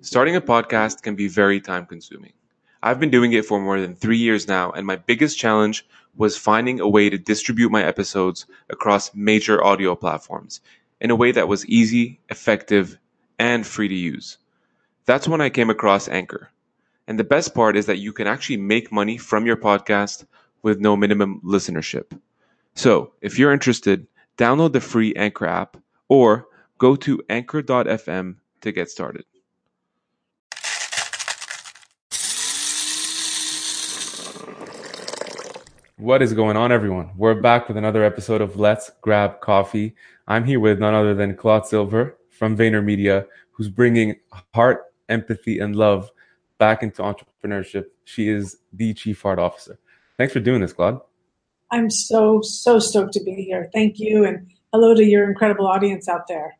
Starting a podcast can be very time consuming. I've been doing it for more than three years now, and my biggest challenge was finding a way to distribute my episodes across major audio platforms in a way that was easy, effective, and free to use. That's when I came across Anchor. And the best part is that you can actually make money from your podcast with no minimum listenership. So if you're interested, download the free Anchor app or go to anchor.fm to get started. What is going on, everyone? We're back with another episode of Let's Grab Coffee. I'm here with none other than Claude Silver from VaynerMedia, who's bringing heart, empathy, and love back into entrepreneurship. She is the Chief Heart Officer. Thanks for doing this, Claude. I'm so, so stoked to be here. Thank you. And hello to your incredible audience out there.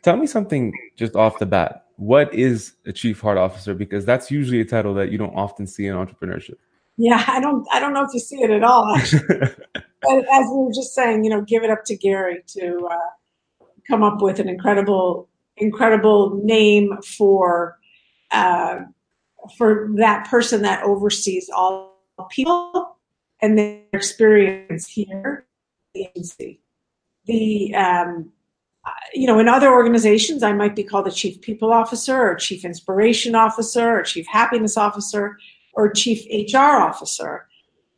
Tell me something just off the bat. What is a Chief Heart Officer? Because that's usually a title that you don't often see in entrepreneurship. Yeah, I don't I don't know if you see it at all. Actually. but as we were just saying, you know, give it up to Gary to uh, come up with an incredible incredible name for uh, for that person that oversees all people and their experience here the agency. The um, you know, in other organizations, I might be called a chief people officer or chief inspiration officer or chief happiness officer or chief HR officer.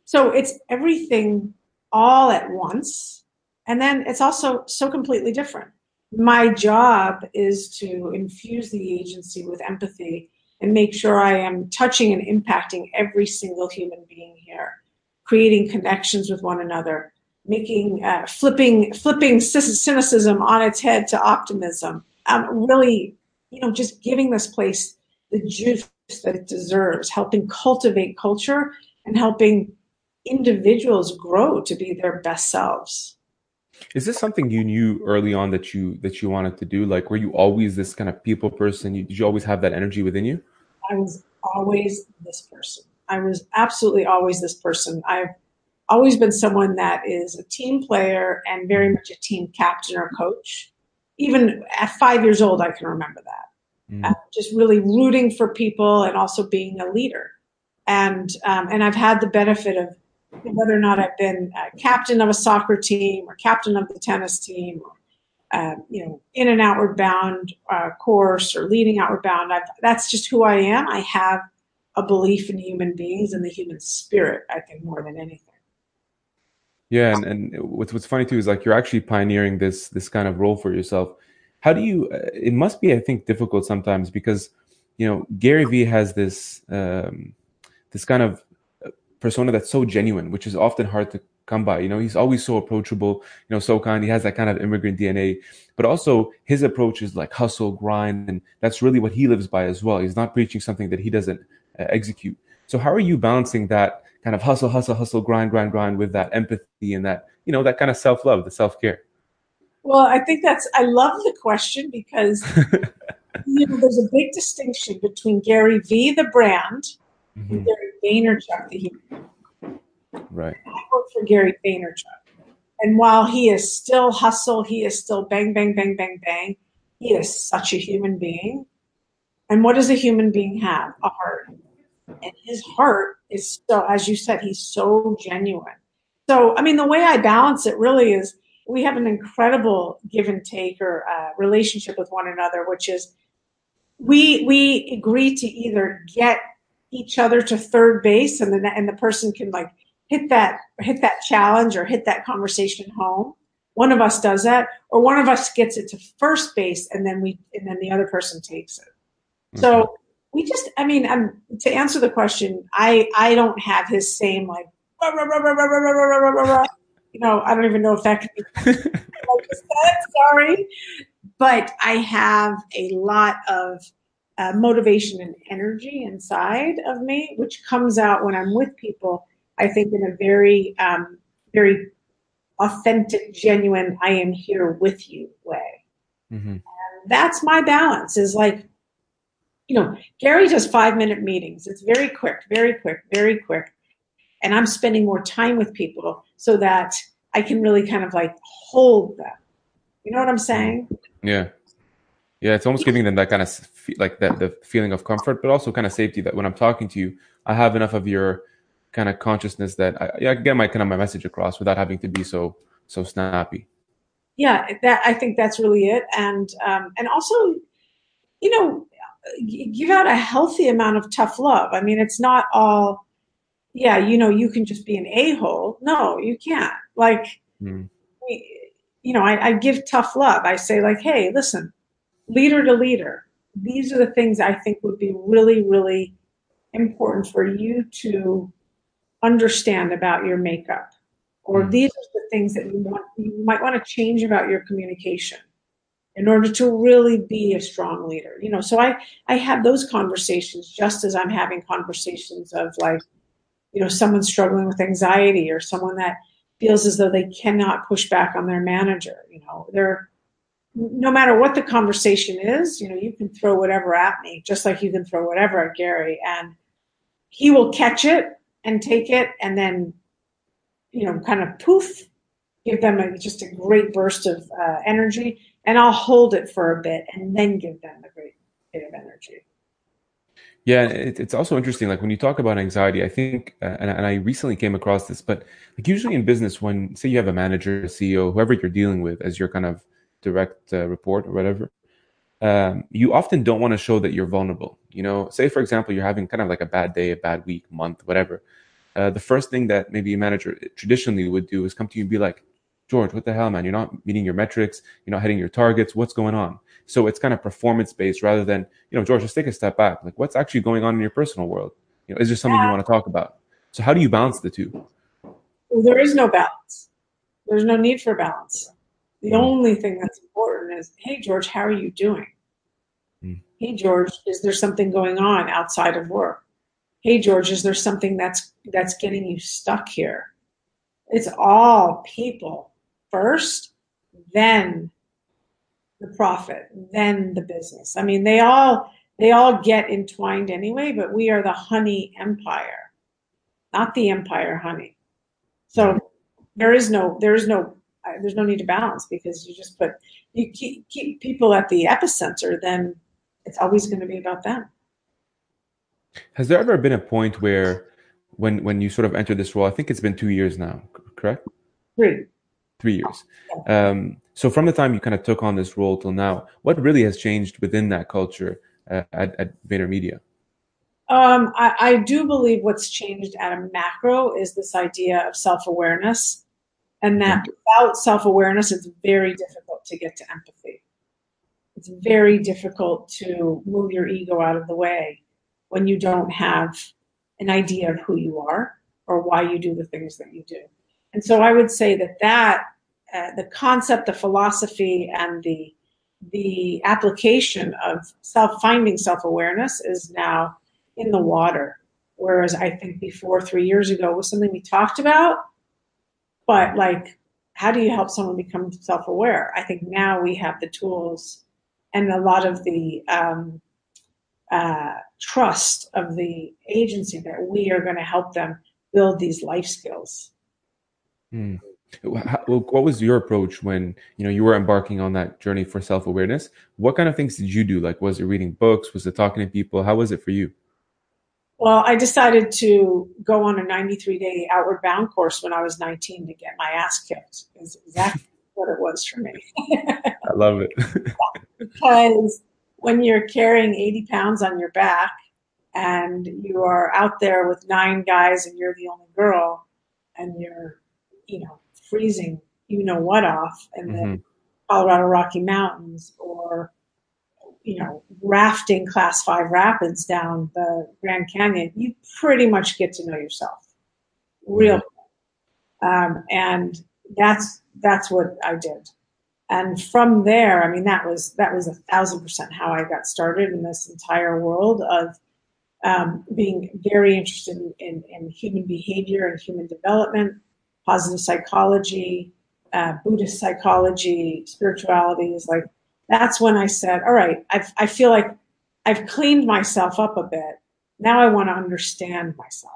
So it's everything all at once. And then it's also so completely different. My job is to infuse the agency with empathy and make sure I am touching and impacting every single human being here, creating connections with one another, making uh, flipping flipping cynicism on its head to optimism. Um, really, you know, just giving this place the juice that it deserves, helping cultivate culture and helping individuals grow to be their best selves. Is this something you knew early on that you that you wanted to do? Like, were you always this kind of people person? You, did you always have that energy within you? I was always this person. I was absolutely always this person. I've always been someone that is a team player and very much a team captain or coach. Even at five years old, I can remember that mm. uh, just really rooting for people and also being a leader. And um, and I've had the benefit of whether or not I've been captain of a soccer team or captain of the tennis team, or, uh, you know, in an outward bound uh, course or leading outward bound. I've, that's just who I am. I have a belief in human beings and the human spirit. I think more than anything. Yeah, and, and what's what's funny too is like you're actually pioneering this this kind of role for yourself how do you uh, it must be i think difficult sometimes because you know gary vee has this um, this kind of uh, persona that's so genuine which is often hard to come by. You know he's always so approachable you know so kind. He has that kind of immigrant dna but also his approach is like hustle grind and that's really what he lives by as well. He's not preaching something that he doesn't uh, execute. So how are you balancing that kind of hustle hustle hustle grind grind grind with that empathy and that you know that kind of self-love the self-care well, I think that's, I love the question because you know, there's a big distinction between Gary Vee, the brand, mm-hmm. and Gary Vaynerchuk, the human. Right. I work for Gary Vaynerchuk. And while he is still hustle, he is still bang, bang, bang, bang, bang, he is such a human being. And what does a human being have? A heart. And his heart is so, as you said, he's so genuine. So, I mean, the way I balance it really is we have an incredible give and take or uh, relationship with one another, which is we we agree to either get each other to third base, and then and the person can like hit that hit that challenge or hit that conversation home. One of us does that, or one of us gets it to first base, and then we and then the other person takes it. Mm-hmm. So we just, I mean, um, to answer the question, I I don't have his same like. Rah, rah, rah, you know, I don't even know if that could be like said, sorry. But I have a lot of uh, motivation and energy inside of me, which comes out when I'm with people. I think in a very, um, very authentic, genuine, I am here with you way. Mm-hmm. And that's my balance is like, you know, Gary does five minute meetings. It's very quick, very quick, very quick and I'm spending more time with people so that I can really kind of like hold them. You know what I'm saying? Yeah. Yeah, it's almost giving them that kind of like that the feeling of comfort, but also kind of safety that when I'm talking to you, I have enough of your kind of consciousness that I, yeah, I can get my kind of my message across without having to be so so snappy. Yeah, that I think that's really it, and um, and also, you know, give out a healthy amount of tough love. I mean, it's not all, yeah, you know, you can just be an a hole. No, you can't. Like, mm. you know, I, I give tough love. I say like, hey, listen, leader to leader. These are the things I think would be really, really important for you to understand about your makeup. Or mm. these are the things that you want you might want to change about your communication in order to really be a strong leader. You know, so I I have those conversations just as I'm having conversations of like, you know, someone struggling with anxiety or someone that feels as though they cannot push back on their manager. You know, they're no matter what the conversation is, you know, you can throw whatever at me, just like you can throw whatever at Gary, and he will catch it and take it, and then, you know, kind of poof, give them a, just a great burst of uh, energy, and I'll hold it for a bit, and then give them a great bit of energy. Yeah, it, it's also interesting. Like when you talk about anxiety, I think, uh, and, and I recently came across this, but like usually in business, when say you have a manager, a CEO, whoever you're dealing with as your kind of direct uh, report or whatever, um, you often don't want to show that you're vulnerable. You know, say for example, you're having kind of like a bad day, a bad week, month, whatever. Uh, the first thing that maybe a manager traditionally would do is come to you and be like, George, what the hell, man? You're not meeting your metrics. You're not hitting your targets. What's going on? So it's kind of performance based rather than, you know, George, just take a step back. Like, what's actually going on in your personal world? You know, is there something yeah. you want to talk about? So how do you balance the two? Well, there is no balance. There's no need for balance. The mm. only thing that's important is, hey, George, how are you doing? Mm. Hey, George, is there something going on outside of work? Hey, George, is there something that's that's getting you stuck here? It's all people first, then the profit, then the business. I mean, they all they all get entwined anyway, but we are the honey empire, not the empire honey. So there is no there is no there's no need to balance because you just put you keep, keep people at the epicenter, then it's always going to be about them. Has there ever been a point where, when when you sort of entered this role, I think it's been two years now, correct? Three. Three years. Um, so from the time you kind of took on this role till now, what really has changed within that culture uh, at, at VaynerMedia? Um, I, I, do believe what's changed at a macro is this idea of self awareness and that without self awareness, it's very difficult to get to empathy. It's very difficult to move your ego out of the way when you don't have an idea of who you are or why you do the things that you do. And so I would say that that uh, the concept, the philosophy, and the the application of self finding self awareness is now in the water. Whereas I think before three years ago was something we talked about, but like, how do you help someone become self-aware? I think now we have the tools and a lot of the um, uh, trust of the agency that we are going to help them build these life skills. Hmm. what was your approach when you know you were embarking on that journey for self-awareness? What kind of things did you do? Like, was it reading books? Was it talking to people? How was it for you? Well, I decided to go on a 93 day outward bound course when I was 19 to get my ass kicked. Is exactly what it was for me. I love it. because when you're carrying 80 pounds on your back and you are out there with nine guys and you're the only girl and you're, you know, freezing, you know what off in mm-hmm. the Colorado Rocky Mountains or you know, rafting class five rapids down the Grand Canyon, you pretty much get to know yourself real. Um, and that's, that's what I did. And from there, I mean, that was, that was a thousand percent how I got started in this entire world of, um, being very interested in, in, in, human behavior and human development, positive psychology, uh, Buddhist psychology, spirituality is like that's when I said, all right, I've, I feel like I've cleaned myself up a bit. Now I want to understand myself.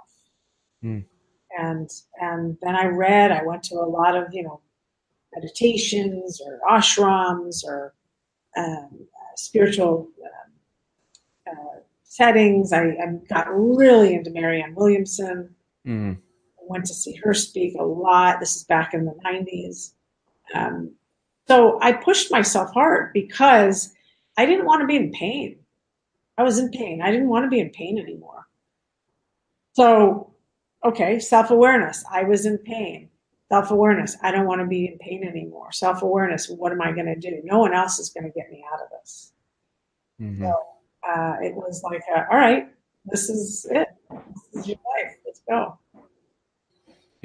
Mm. And, and then I read, I went to a lot of, you know, meditations or ashrams or um, spiritual uh, uh, settings. I, I, got really into Marianne Williamson. Mm-hmm. Went to see her speak a lot. This is back in the 90s. Um, so I pushed myself hard because I didn't want to be in pain. I was in pain. I didn't want to be in pain anymore. So, okay, self awareness. I was in pain. Self awareness. I don't want to be in pain anymore. Self awareness. What am I going to do? No one else is going to get me out of this. Mm-hmm. So uh, it was like, uh, all right, this is it. This is your life. Let's go.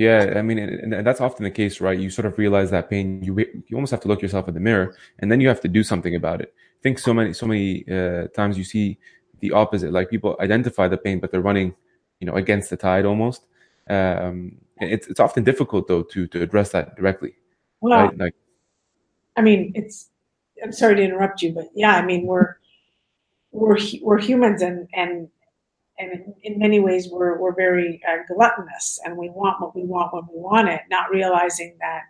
Yeah, I mean, and that's often the case, right? You sort of realize that pain. You you almost have to look yourself in the mirror, and then you have to do something about it. I think so many so many uh, times you see the opposite. Like people identify the pain, but they're running, you know, against the tide almost. Um, it's it's often difficult though to to address that directly. Well, right? like, I mean, it's. I'm sorry to interrupt you, but yeah, I mean, we're we're we're humans, and and and in, many ways we're, we're very uh, gluttonous and we want what we want when we want it, not realizing that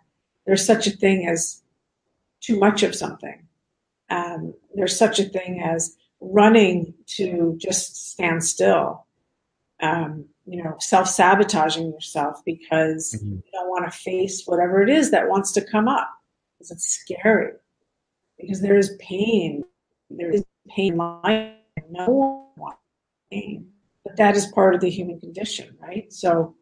there's such a thing as too much of something. Um, there's such a thing as running to just stand still, um, you know, self sabotaging yourself because mm-hmm. you don't want to face whatever it is that wants to come up because it's scary. Because there is pain. There is pain. No one wants pain but that is part of the human condition, right? So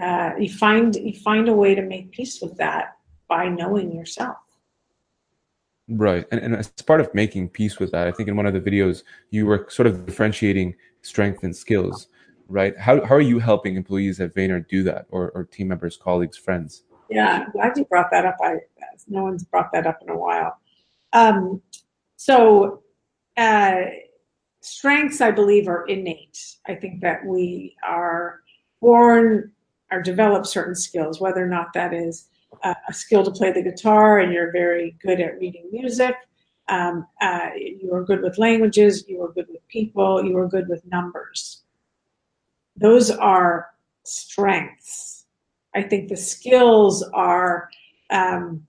uh, you find you find a way to make peace with that by knowing yourself. Right, and, and as part of making peace with that, I think in one of the videos you were sort of differentiating strength and skills, right? How how are you helping employees at Vayner do that, or, or team members, colleagues, friends? Yeah, I'm glad you brought that up. I no one's brought that up in a while. Um, so. Uh, strengths, I believe, are innate. I think that we are born or develop certain skills, whether or not that is a, a skill to play the guitar and you're very good at reading music. Um, uh, you are good with languages, you are good with people, you are good with numbers. Those are strengths. I think the skills are um,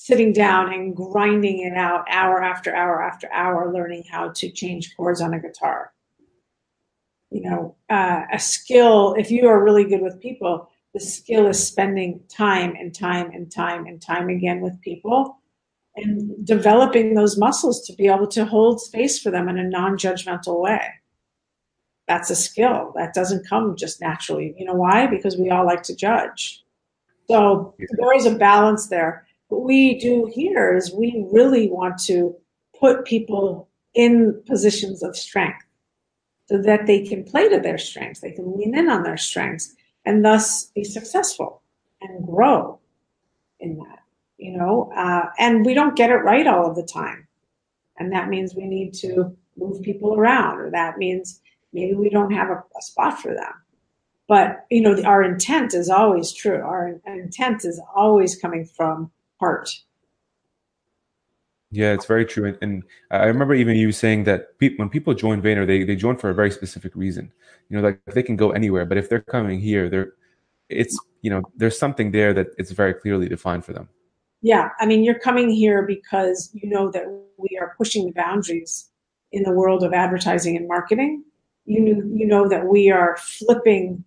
sitting down and grinding it out hour after hour after hour, learning how to change chords on a guitar. You know, uh, a skill, if you are really good with people, the skill is spending time and time and time and time again with people and developing those muscles to be able to hold space for them in a non judgmental way. That's a skill that doesn't come just naturally. You know why? Because we all like to judge. So there is a balance there what we do here is we really want to put people in positions of strength so that they can play to their strengths, they can lean in on their strengths, and thus be successful and grow in that. You know, uh, and we don't get it right all of the time, and that means we need to move people around, or that means maybe we don't have a, a spot for them. But you know, the, our intent is always true. Our intent is always coming from heart. Yeah, it's very true. And, and, I remember even you saying that pe- when people join Vayner, they, they join for a very specific reason. You know, like they can go anywhere, but if they're coming here, they're, it's, you know, there's something there that it's very clearly defined for them. Yeah. I mean, you're coming here because you know that we are pushing the boundaries in the world of advertising and marketing. You, you know that we are flipping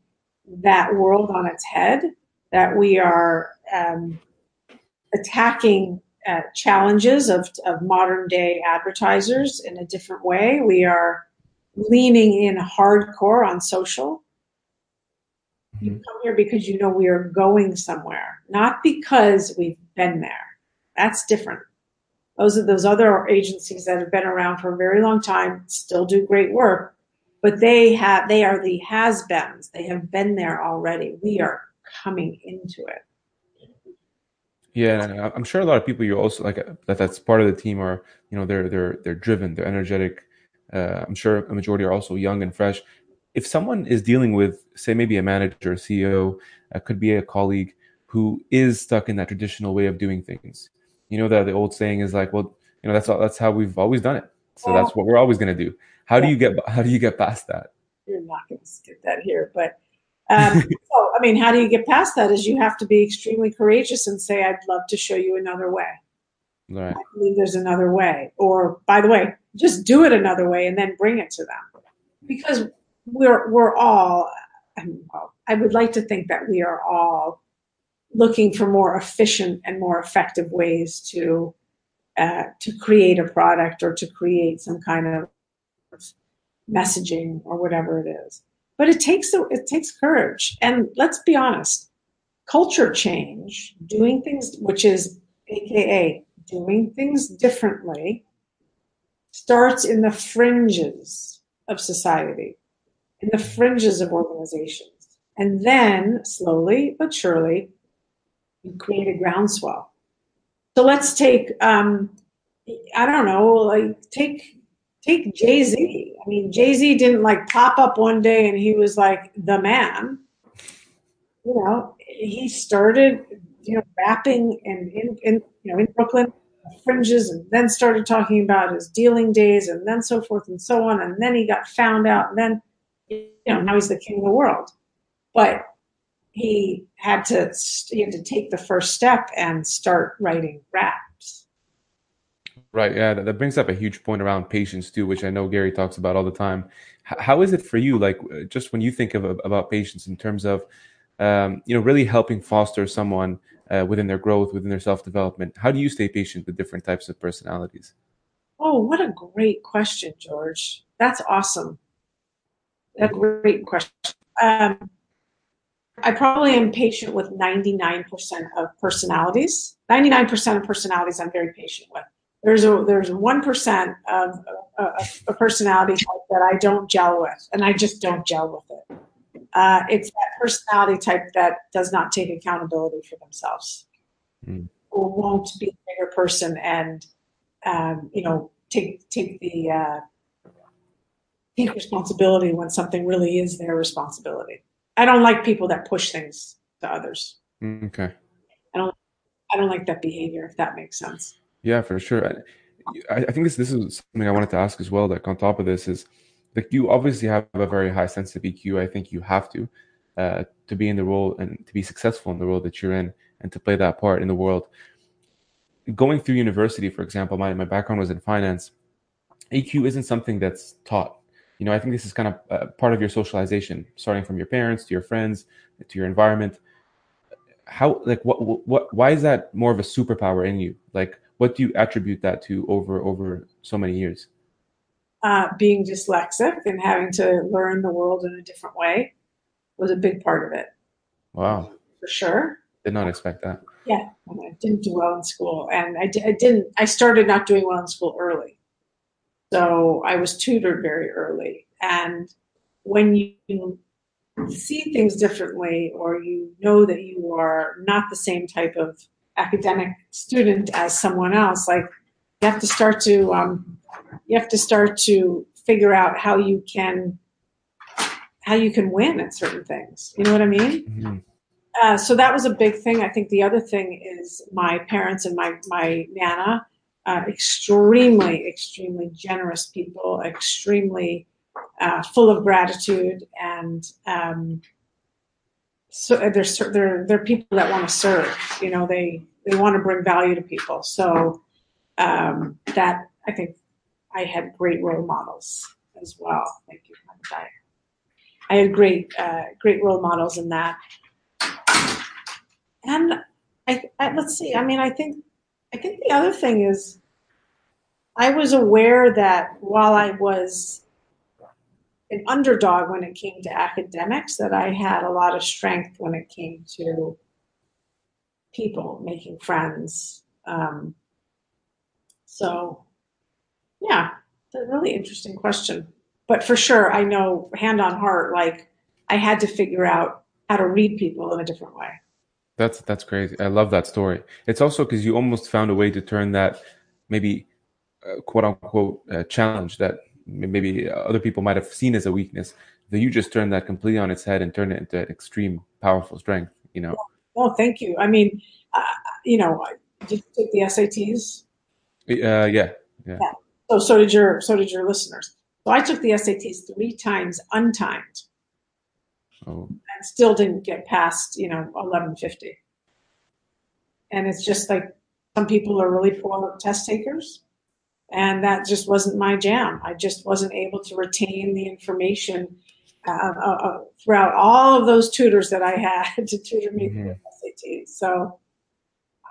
that world on its head, that we are, um, attacking uh, challenges of, of modern day advertisers in a different way. We are leaning in hardcore on social. Mm-hmm. You come here because you know we are going somewhere, not because we've been there. That's different. Those are those other agencies that have been around for a very long time, still do great work, but they have they are the has-beens. They have been there already. We are coming into it. Yeah, I'm sure a lot of people you also like that. That's part of the team, are you know, they're they're they're driven, they're energetic. Uh, I'm sure a majority are also young and fresh. If someone is dealing with, say, maybe a manager, CEO, uh, could be a colleague who is stuck in that traditional way of doing things, you know, that the old saying is like, well, you know, that's all, that's how we've always done it, so that's what we're always going to do. How do you get how do you get past that? You're not going to skip that here, but um, so, I mean, how do you get past that? Is you have to be extremely courageous and say, "I'd love to show you another way." Right. I believe there's another way. Or, by the way, just do it another way and then bring it to them. Because we're, we're all, I well, I would like to think that we are all looking for more efficient and more effective ways to uh, to create a product or to create some kind of messaging or whatever it is. But it takes it takes courage, and let's be honest, culture change, doing things, which is AKA doing things differently, starts in the fringes of society, in the fringes of organizations, and then slowly but surely, you create a groundswell. So let's take, um, I don't know, like take take Jay Z. I mean, Jay Z didn't like pop up one day and he was like the man. You know, he started, you know, rapping and in, in you know in Brooklyn fringes, and then started talking about his dealing days, and then so forth and so on. And then he got found out, and then you know now he's the king of the world. But he had to he had to take the first step and start writing raps. Right. Yeah, that, brings up a huge point around patience too, which I know Gary talks about all the time. how is it for you? Like, uh, just when you think of about patience in terms of, um, you know, really helping foster someone uh, within their growth, within their self development. How do you stay patient with different types of personalities? Oh, what a great question, George. That's awesome. A great question. Um, I probably am patient with 99% of personalities. 99% of personalities I'm very patient with. There's a there's 1% of a, a personality type that I don't gel with, and I just don't gel with it. Uh, it's that personality type that does not take accountability for themselves, mm. or won't be a bigger person and um, you know take take the uh, take responsibility when something really is their responsibility. I don't like people that push things to others. Mm, okay. I don't. I don't like that behavior. If that makes sense. Yeah, for sure. I, I think this this is something I wanted to ask as well. Like on top of this is, like you obviously have a very high sense of EQ. I think you have to, uh, to be in the role and to be successful in the role that you're in and to play that part in the world. Going through university, for example, my my background was in finance. EQ isn't something that's taught you know i think this is kind of uh, part of your socialization starting from your parents to your friends to your environment how like what what why is that more of a superpower in you like what do you attribute that to over over so many years? Uh, being dyslexic and having to learn the world in a different way was a big part of it. Wow. For sure. Did not expect that. Yeah i didn't do well in school and I, I didn't i started not doing well in school early. So I was tutored very early. And when you see things differently or you know that you are not the same type of academic student as someone else, like you have to start to um, you have to start to figure out how you can how you can win at certain things. You know what I mean? Mm-hmm. Uh, so that was a big thing. I think the other thing is my parents and my my nana uh, extremely, extremely generous people, extremely uh, full of gratitude, and um, so uh, they're, they're they're people that want to serve. You know, they they want to bring value to people. So um, that I think I had great role models as well. Thank you. I had great uh, great role models in that, and I, I let's see. I mean, I think I think the other thing is I was aware that while I was an underdog when it came to academics, that I had a lot of strength when it came to people making friends. Um, so, yeah, it's a really interesting question. But for sure, I know hand on heart, like I had to figure out how to read people in a different way. That's that's crazy. I love that story. It's also because you almost found a way to turn that maybe uh, quote unquote uh, challenge that maybe other people might have seen as a weakness. That you just turned that completely on its head and turned it into an extreme, powerful strength. You know. Oh, thank you. I mean, uh, you know, did you take the SATs? Uh, yeah, yeah. Yeah. So so did your so did your listeners. So I took the SATs three times untimed. Oh. And still didn't get past, you know, eleven fifty. And it's just like Some people are really poor test takers, and that just wasn't my jam. I just wasn't able to retain the information uh, uh, uh throughout all of those tutors that I had to tutor me mm-hmm. through SATs. So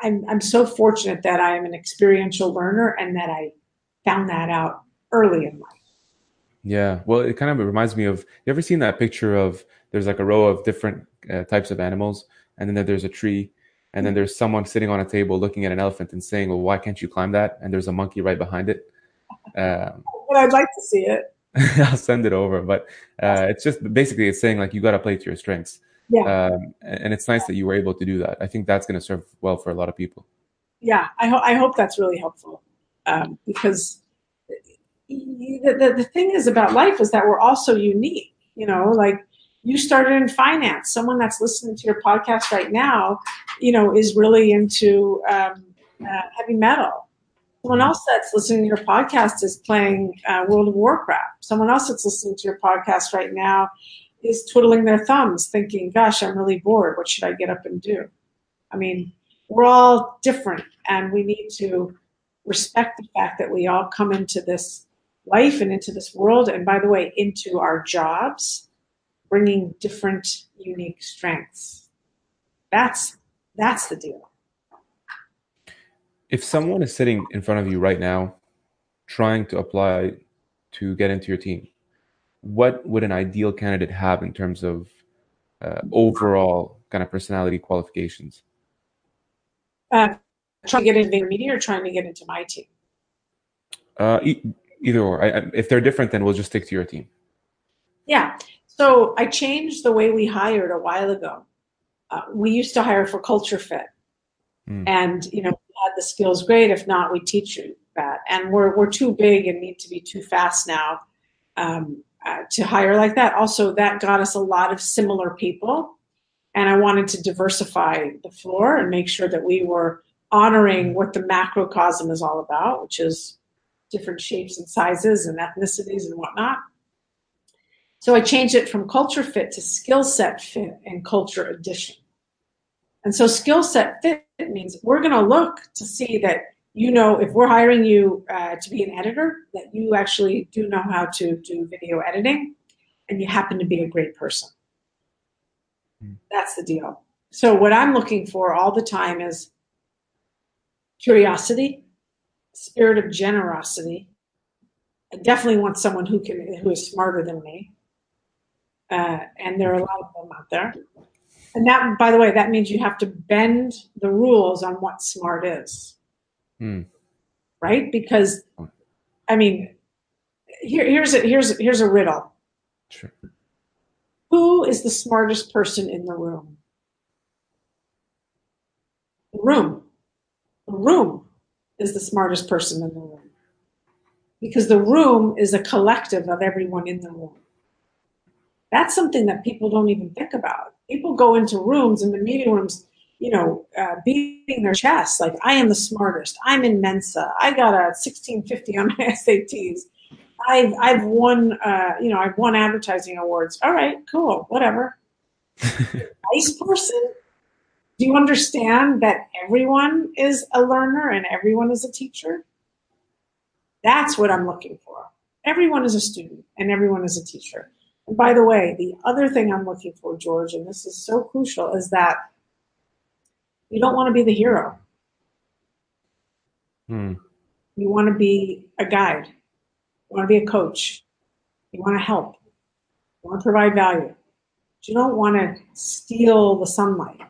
I'm, I'm so fortunate that I am an experiential learner and that I found that out early in life. Yeah, well, it kind of reminds me of you ever seen that picture of there's like a row of different uh, types of animals, and then there's a tree, and then there's someone sitting on a table looking at an elephant and saying, "Well, why can't you climb that?" And there's a monkey right behind it. Um, but I'd like to see it. I'll send it over, but uh, it's just basically it's saying like you got to play to your strengths. Yeah. Um, and it's nice that you were able to do that. I think that's going to serve well for a lot of people. Yeah, I, ho- I hope that's really helpful um, because the, the, the thing is about life is that we're also unique. You know, like you started in finance. Someone that's listening to your podcast right now, you know, is really into um, uh, heavy metal. Someone else that's listening to your podcast is playing uh, World of Warcraft. Someone else that's listening to your podcast right now is twiddling their thumbs, thinking, "Gosh, I'm really bored. What should I get up and do?" I mean, we're all different, and we need to respect the fact that we all come into this life and into this world, and by the way, into our jobs, bringing different, unique strengths. That's that's the deal. If someone is sitting in front of you right now, trying to apply to get into your team, what would an ideal candidate have in terms of uh, overall kind of personality qualifications? Uh, trying to get into the media or trying to get into my team? Uh, e- either or. I, I, if they're different, then we'll just stick to your team. Yeah. So I changed the way we hired a while ago. Uh, we used to hire for culture fit, mm. and you know, had the skills, great. If not, we teach you that. And we're we're too big and need to be too fast now um, uh, to hire like that. Also, that got us a lot of similar people, and I wanted to diversify the floor and make sure that we were honoring what the macrocosm is all about, which is different shapes and sizes and ethnicities and whatnot. So I changed it from culture fit to skill set fit and culture addition. And so skill set fit means we're going to look to see that you know if we're hiring you uh, to be an editor that you actually do know how to do video editing and you happen to be a great person. Mm. That's the deal. So what I'm looking for all the time is curiosity, spirit of generosity. I definitely want someone who can who is smarter than me, uh, and there are a lot of them out there. And that, by the way, that means you have to bend the rules on what smart is, hmm. right? Because, I mean, here, here's a here's here's a riddle. Sure. Who is the smartest person in the room? The room. The room is the smartest person in the room. Because the room is a collective of everyone in the room. That's something that people don't even think about. People go into rooms, in the meeting rooms, you know, uh, beating their chests, like, I am the smartest. I'm in Mensa. I got a 1650 on my SATs. I've, I've won, uh, you know, I've won advertising awards. All right, cool, whatever. nice person do you understand that everyone is a learner and everyone is a teacher? That's what I'm looking for. Everyone is a student and everyone is a teacher. And by the way, the other thing I'm looking for, George, and this is so crucial, is that you don't want to be the hero. Hmm. You want to be a guide. You want to be a coach. You want to help. You want to provide value. But you don't want to steal the sunlight.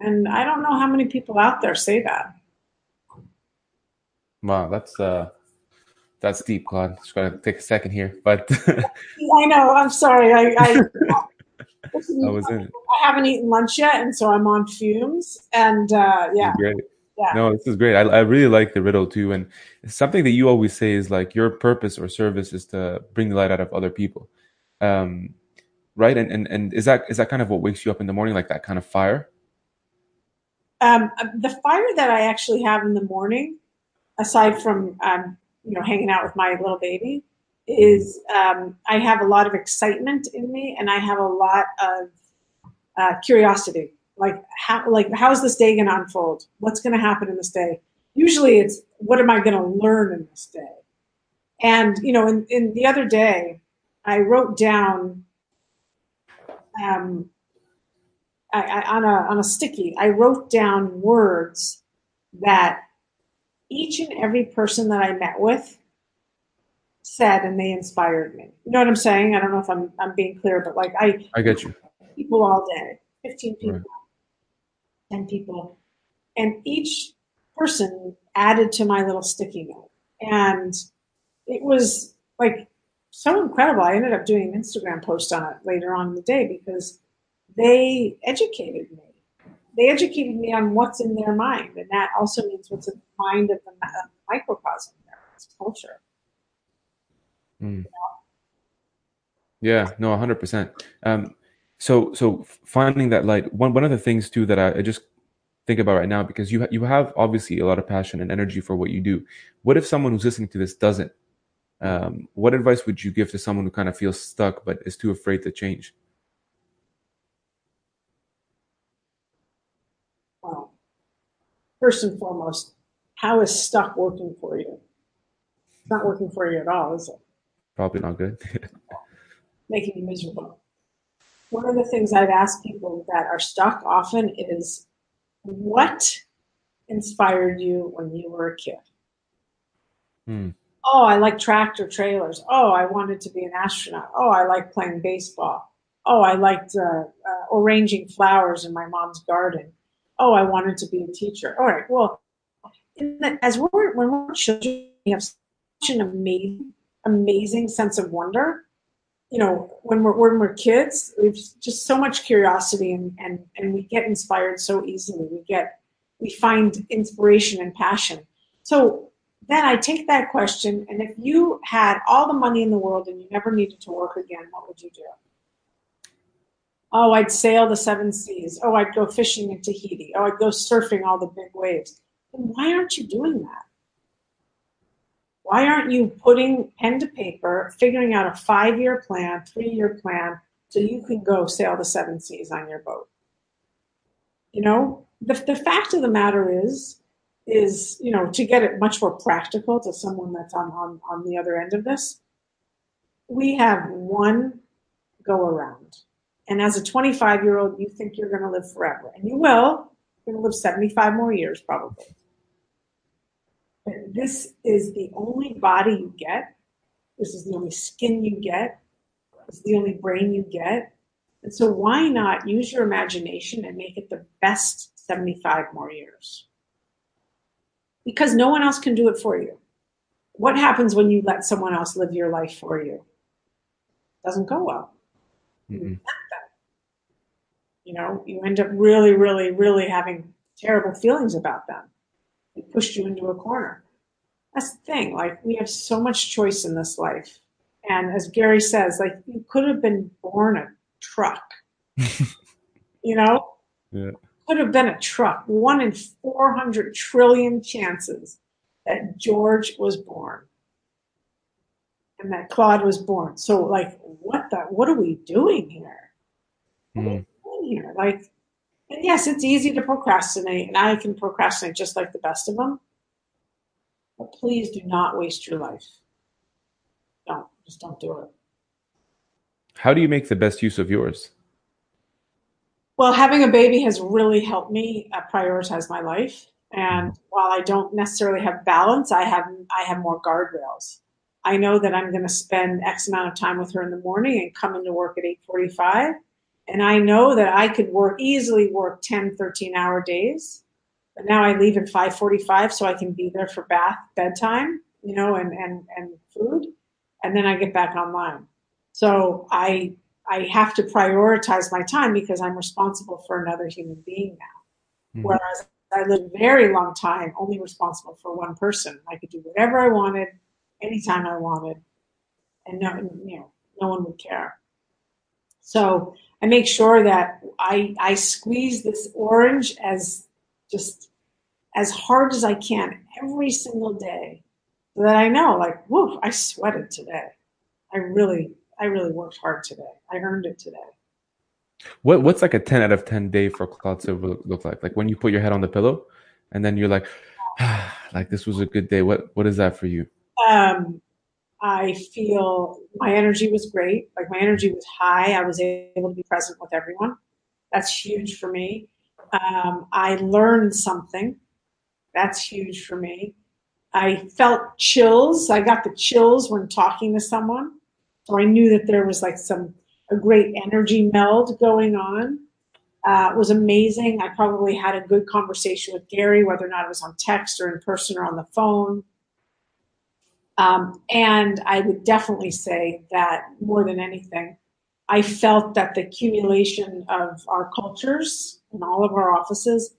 And I don't know how many people out there say that. Wow, that's uh that's deep, Claude. Just gotta take a second here. But I know, I'm sorry. I, I, I was in it. I haven't eaten lunch yet, and so I'm on fumes. And uh yeah. Great. Yeah. No, this is great. I, I really like the riddle too. And something that you always say is like your purpose or service is to bring the light out of other people. Um, right. And, and and is that is that kind of what wakes you up in the morning, like that kind of fire? Um, the fire that I actually have in the morning, aside from um, you know hanging out with my little baby, is um, I have a lot of excitement in me, and I have a lot of uh, curiosity. Like how like how's this day gonna unfold? What's gonna happen in this day? Usually it's what am I gonna learn in this day? And you know, in, in the other day, I wrote down um, I, I, on a on a sticky. I wrote down words that each and every person that I met with said, and they inspired me. You know what I'm saying? I don't know if I'm I'm being clear, but like I I get you. People all day, fifteen people, Right. ten people, and each person added to my little sticky note, and it was like so incredible. I ended up doing an Instagram post on it later on in the day because they educated me. They educated me on what's in their mind, and that also means what's in the mind of the microcosm there, it's culture. Mm. Yeah, no, hundred percent. Um, so, so finding that light. One one of the things too that I, I just think about right now because you ha- you have obviously a lot of passion and energy for what you do. What if someone who's listening to this doesn't? Um, what advice would you give to someone who kind of feels stuck but is too afraid to change? Well, first and foremost, how is stuck working for you? It's not working for you at all, is it? Probably not good. Making you miserable. One of the things I've asked people that are stuck often is what inspired you when you were a kid? Hmm. Oh, I like tractor trailers. Oh, I wanted to be an astronaut. Oh, I like playing baseball. Oh, I liked uh, uh, arranging flowers in my mom's garden. Oh, I wanted to be a teacher. All right. Well, the, as we're when we're children, we have such an amazing, amazing sense of wonder. You know, when we're when we're kids, we've just so much curiosity, and and and we get inspired so easily. We get we find inspiration and passion. So then I take that question, and if you had all the money in the world and you never needed to work again, what would you do? Oh, I'd sail the seven seas. Oh, I'd go fishing in Tahiti. Oh, I'd go surfing all the big waves. Then why aren't you doing that? Why aren't you putting pen to paper, figuring out a five year plan, three year plan, so you can go sail the seven seas on your boat? You know, the, the fact of the matter is, is, you know, to get it much more practical to someone that's on, on, on the other end of this, we have one go around. And as a 25 year old, you think you're going to live forever. And you will. You're going to live 75 more years, probably. But this is the only body you get. This is the only skin you get. This is the only brain you get. And so, why not use your imagination and make it the best 75 more years? Because no one else can do it for you. What happens when you let someone else live your life for you? doesn't go well. Mm-mm. You know, you end up really, really, really having terrible feelings about them. They pushed you into a corner. That's the thing. Like, we have so much choice in this life. And as Gary says, like, you could have been born a truck. you know? Yeah. Could have been a truck. One in 400 trillion chances that George was born and that Claude was born. So, like, what the, what are we doing here? Mm. Like, and yes, it's easy to procrastinate, and I can procrastinate just like the best of them. But please do not waste your life. Don't, just don't do it. How do you make the best use of yours? Well, having a baby has really helped me uh, prioritize my life. And while I don't necessarily have balance, I have I have more guardrails. I know that I'm going to spend X amount of time with her in the morning and come into work at 8:45, and I know that I could work easily work 10, 13 hour days. But now I leave at 5:45 so I can be there for bath, bedtime, you know, and and and food, and then I get back online. So I I have to prioritize my time because I'm responsible for another human being now. Mhm. Whereas I lived a very long time only responsible for one person. I could do whatever I wanted, anytime I wanted, and no, you know, no one would care. So I make sure that I I squeeze this orange as just as hard as I can every single day, so that I know, like, whoa, I sweated today. I really I really worked hard today. I earned it today. What what's like a ten out of ten day for Claude Silver look, look like? Like when you put your head on the pillow, and then you're like, ah, like this was a good day. What what is that for you? Um, I feel my energy was great. Like my energy was high. I was able to be present with everyone. That's huge for me. Um, I learned something. That's huge for me. I felt chills. I got the chills when talking to someone. So I knew that there was like some a great energy meld going on. Uh, it was amazing. I probably had a good conversation with Gary, whether or not it was on text or in person or on the phone. Um, and I would definitely say that more than anything, I felt that the accumulation of our cultures in all of our offices,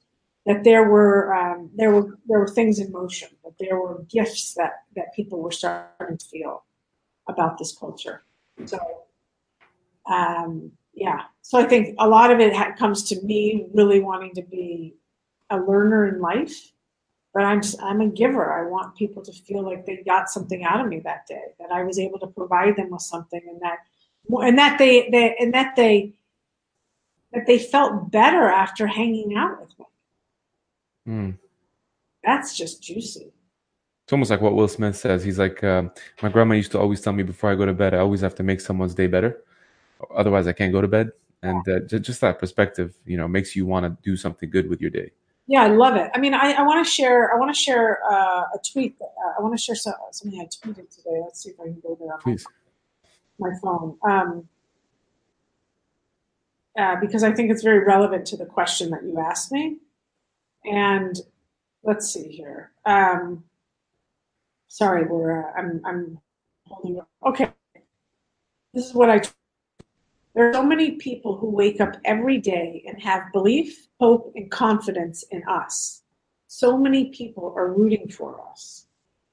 that there were um, there were there were things in motion, that there were gifts that that people were starting to feel about this culture. So, um, yeah. So I think a lot of it ha- comes to me really wanting to be a learner in life but I'm I'm a giver. I want people to feel like they got something out of me that day, that I was able to provide them with something, and that and that they, they and that they that they felt better after hanging out with me. Mm. That's just juicy. It's almost like what Will Smith says. He's like, um, my grandma used to always tell me before I go to bed, I always have to make someone's day better, otherwise I can't go to bed. And uh, just, just that perspective, you know, makes you want to do something good with your day. Yeah, I love it. I mean, I, I want to share. I want to share uh, a tweet. That, uh, I want to share some, something I tweeted today. Let's see if I can go there on Please. my, my phone. Um, uh, because I think it's very relevant to the question that you asked me. And let's see here. Um, sorry, we're. Uh, I'm. I'm holding. Okay. This is what I. There are so many people who wake up every day and have belief, hope, and confidence in us. So many people are rooting for us.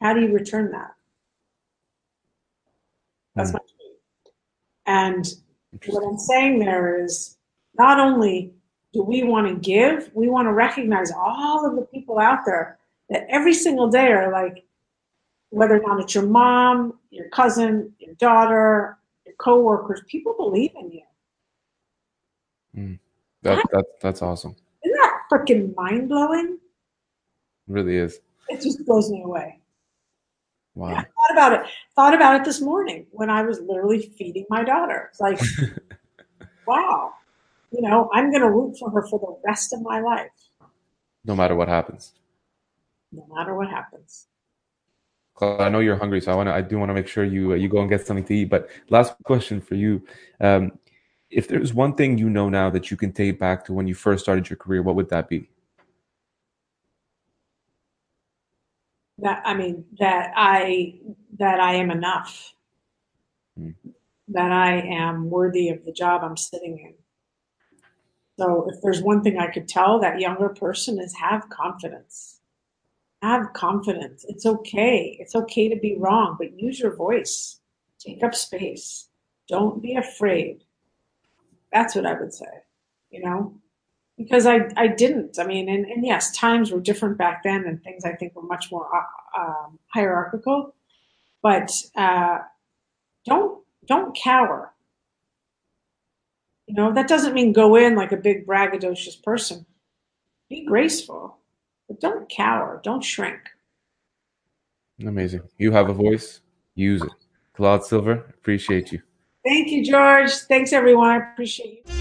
How do you return that? That's my tweet. And what I'm saying there is not only do we want to give, we want to recognize all of the people out there that every single day are like, whether or not it's your mom, your cousin, your daughter, coworkers, people believe in you. Hmm. That, that that's awesome. Isn't that freaking mind blowing? Really is. It just blows me away. Wow. Yeah, I thought about it. Thought about it this morning when I was literally feeding my daughter. It's like, wow, you know, I'm going to root for her for the rest of my life, no matter what happens. no matter what happens. I know you're hungry, so I want to. I do want to make sure you uh, you go and get something to eat. But last question for you: um, If there's one thing you know now that you can take back to when you first started your career, what would that be? That I mean that I that I am enough. Hmm. That I am worthy of the job I'm sitting in. So if there's one thing I could tell that younger person is have confidence. Have confidence. It's okay. It's okay to be wrong, but use your voice. Take up space. Don't be afraid. That's what I would say. You know? Because I, I didn't. I mean, and, and yes, times were different back then and things I think were much more uh, um, hierarchical. But uh, don't don't cower. You know, that doesn't mean go in like a big braggadocious person. Be graceful, but don't cower. Don't shrink. Amazing. You have a voice. Use it. Claude Silver, appreciate you. Thank you, George. Thanks, everyone. I appreciate you.